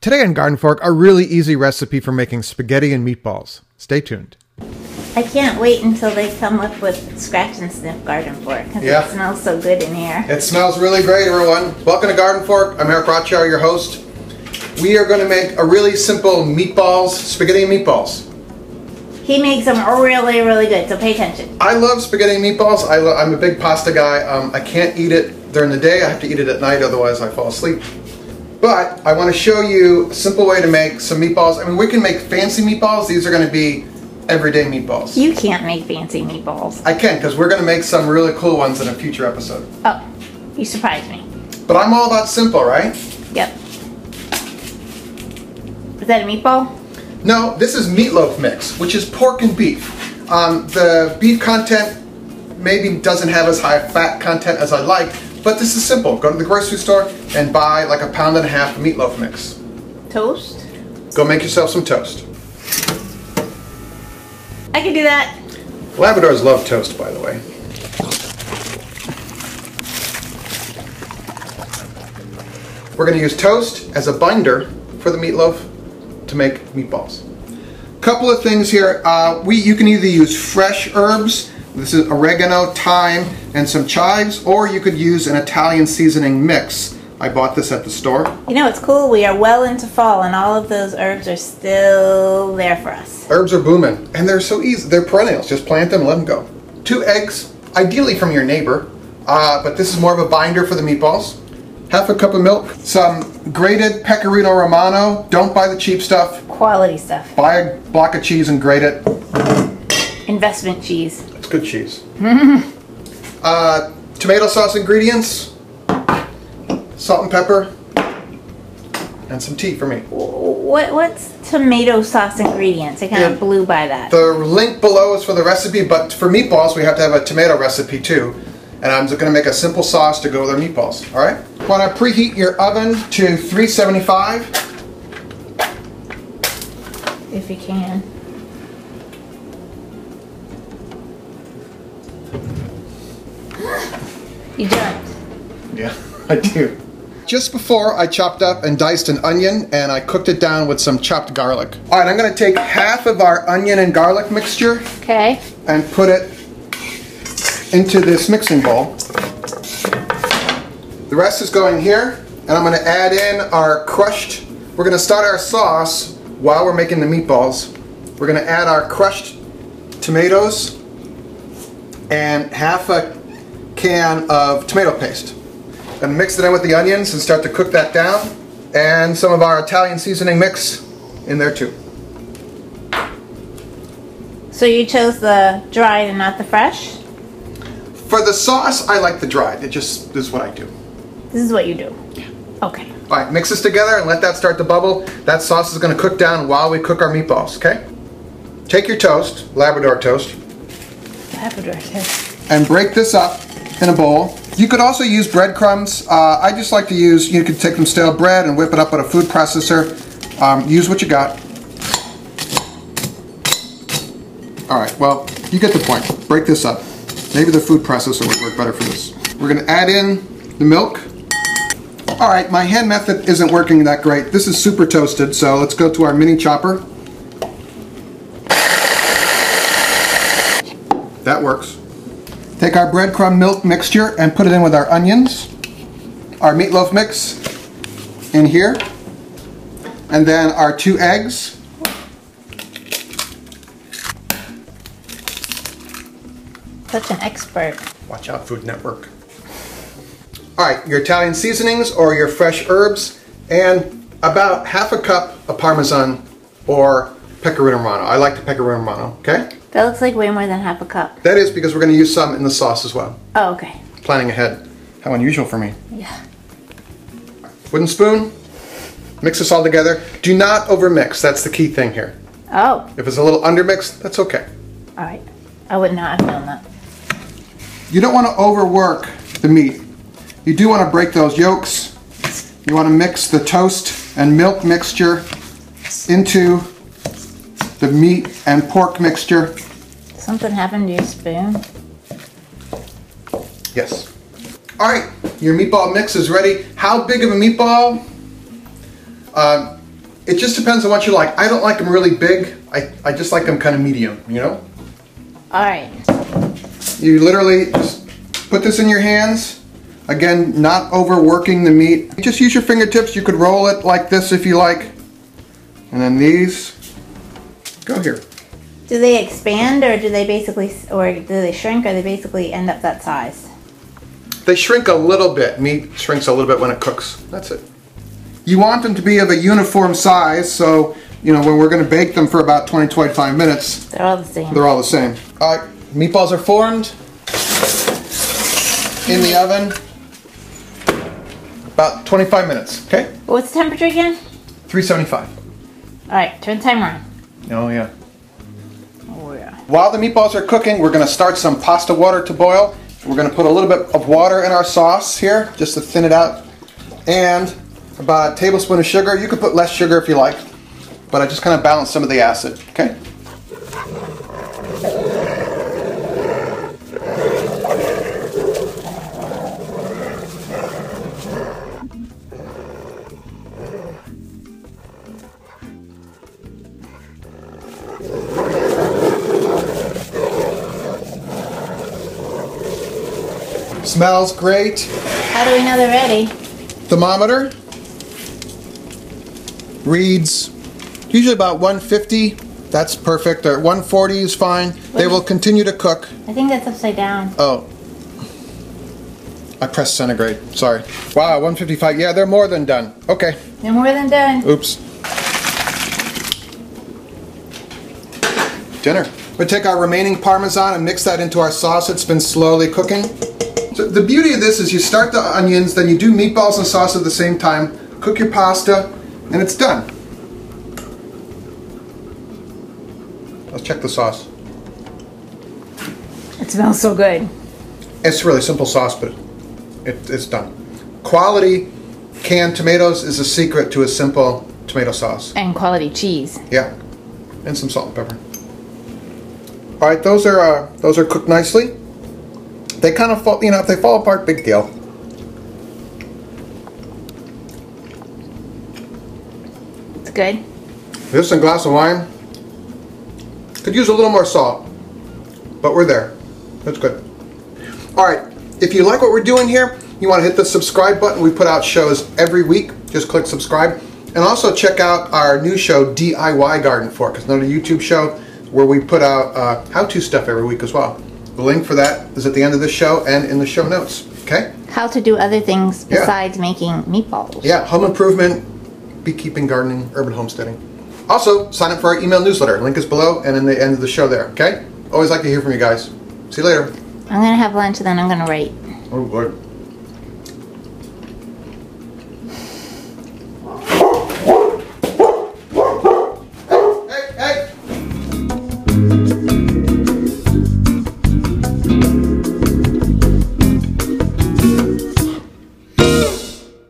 Today on Garden Fork, a really easy recipe for making spaghetti and meatballs. Stay tuned. I can't wait until they come up with scratch and sniff garden fork because Yeah. it smells so good in here. It smells really great, everyone. Welcome to Garden Fork. I'm Eric Rothschild, your host. We are going to make a really simple meatballs, spaghetti and meatballs. He makes them really, really good, so pay attention. I love spaghetti and meatballs. I lo- I'm a big pasta guy. Um, I can't eat it during the day. I have to eat it at night, otherwise I fall asleep. But I want to show you a simple way to make some meatballs. I mean, we can make fancy meatballs. These are going to be everyday meatballs. You can't make fancy meatballs. I can, because we're going to make some really cool ones in a future episode. Oh, you surprised me. But I'm all about simple, right? Yep. Is that a meatball? No, this is meatloaf mix, which is pork and beef. Um, the beef content maybe doesn't have as high fat content as I like, but this is simple. Go to the grocery store and buy like a pound and a half meatloaf mix. Toast? Go make yourself some toast. I can do that. Labradors love toast, by the way. We're going to use toast as a binder for the meatloaf to make meatballs. Couple of things here. Uh, we you can either use fresh herbs. This is oregano, thyme, and some chives, or you could use an Italian seasoning mix. I bought this at the store. You know, it's cool. We are well into fall, and all of those herbs are still there for us. Herbs are booming, and they're so easy. They're perennials. Just plant them, let them go. Two eggs, ideally from your neighbor, uh, but this is more of a binder for the meatballs. Half a cup of milk, some grated pecorino romano. Don't buy the cheap stuff. Quality stuff. Buy a block of cheese and grate it. Investment cheese. Good cheese. uh, tomato sauce ingredients, salt and pepper, and some tea for me. What What's tomato sauce ingredients? I kind Yeah. of blew by that. The link below is for the recipe, but for meatballs, we have to have a tomato recipe too. And I'm just gonna make a simple sauce to go with our meatballs, all right? Wanna preheat your oven to 375. If you can. You jumped. Yeah, I do. Just before I chopped up and diced an onion and I cooked it down with some chopped garlic. All right, I'm gonna take half of our onion and garlic mixture Okay. and put it into this mixing bowl. The rest is going here, and I'm going to add in our crushed. We're going to start our sauce while we're making the meatballs. We're going to add our crushed tomatoes and half a can of tomato paste. And mix it in with the onions and start to cook that down. And some of our Italian seasoning mix in there too. So you chose the dried and not the fresh? For the sauce, I like the dried. It just this is what I do. This is what you do. Yeah. Okay. All right, mix this together and let that start to bubble. That sauce is going to cook down while we cook our meatballs, okay? Take your toast, Labrador toast, Labrador toast. and break this up in a bowl. You could also use breadcrumbs. Uh, I just like to use, you could take some stale bread and whip it up with a food processor. Um, use what you got. All right, well, you get the point. Break this up. Maybe the food processor would work better for this. We're gonna add in the milk. All right, my hand method isn't working that great. This is super toasted, so let's go to our mini chopper. That works. Take our breadcrumb milk mixture and put it in with our onions, our meatloaf mix in here, and then our two eggs. Such an expert. Watch out, Food Network. All right, your Italian seasonings or your fresh herbs, and about half a cup of Parmesan or Pecorino Romano. I like the Pecorino Romano, okay? That looks like way more than half a cup. That is because we're going to use some in the sauce as well. Oh, okay. Planning ahead. How unusual for me. Yeah. Wooden spoon, mix this all together. Do not overmix, that's the key thing here. Oh, If it's a little undermixed, that's okay. all right. I would not have known that. You don't want to overwork the meat. You do want to break those yolks. You want to mix the toast and milk mixture into the meat and pork mixture. Something happened to your spoon? Yes. All right, your meatball mix is ready. How big of a meatball? Uh, It just depends on what you like. I don't like them really big. I, I just like them kind of medium, you know? All right. You literally just put this in your hands. Again, not overworking the meat. Just use your fingertips. You could roll it like this if you like. And then these here. Do they expand or do they basically, or do they shrink or they basically end up that size? They shrink a little bit. Meat shrinks a little bit when it cooks. That's it. You want them to be of a uniform size, so you know when we're going to bake them for about 20-25 minutes, They're all the same. they're all the same. All right, meatballs are formed in the oven. About 25 minutes. Okay, What's the temperature again? 375. All right, turn the timer on. Oh yeah. Oh yeah. While the meatballs are cooking, we're going to start some pasta water to boil. We're going to put a little bit of water in our sauce here, just to thin it out, and about a tablespoon of sugar. You could put less sugar if you like, but I just kind of balance some of the acid. Okay. Smells great. How do we know they're ready? Thermometer reads usually about 150. That's perfect. Or 140 is fine. They will continue to cook. I think that's upside down. Oh. I pressed centigrade. Sorry. Wow, 155. Yeah, they're more than done. Okay. They're more than done. Oops. Dinner. We take our remaining Parmesan and mix that into our sauce. It's been slowly cooking. So the beauty of this is you start the onions, then you do meatballs and sauce at the same time, cook your pasta, and it's done. Let's check the sauce. It smells so good. It's really simple sauce, but it, it's done. Quality canned tomatoes is a secret to a simple tomato sauce. And quality cheese. Yeah, and some salt and pepper. All right, those are uh, those are cooked nicely. They kind of fall, you know, if they fall apart, big deal. It's good. This and a glass of wine. Could use a little more salt, but we're there. That's good. All right, if you like what we're doing here, you want to hit the subscribe button. We put out shows every week. Just click subscribe. And also check out our new show, DIY Garden Fork. It's another YouTube show where we put out uh, how-to stuff every week as well. The link for that is at the end of this show and in the show notes. Okay? How to do other things Yeah. besides making meatballs. Yeah, home improvement, beekeeping, gardening, urban homesteading. Also, sign up for our email newsletter. Link is below and in the end of the show there. Okay? Always like to hear from you guys. See you later. I'm gonna have lunch and then I'm gonna write. Oh, Lord.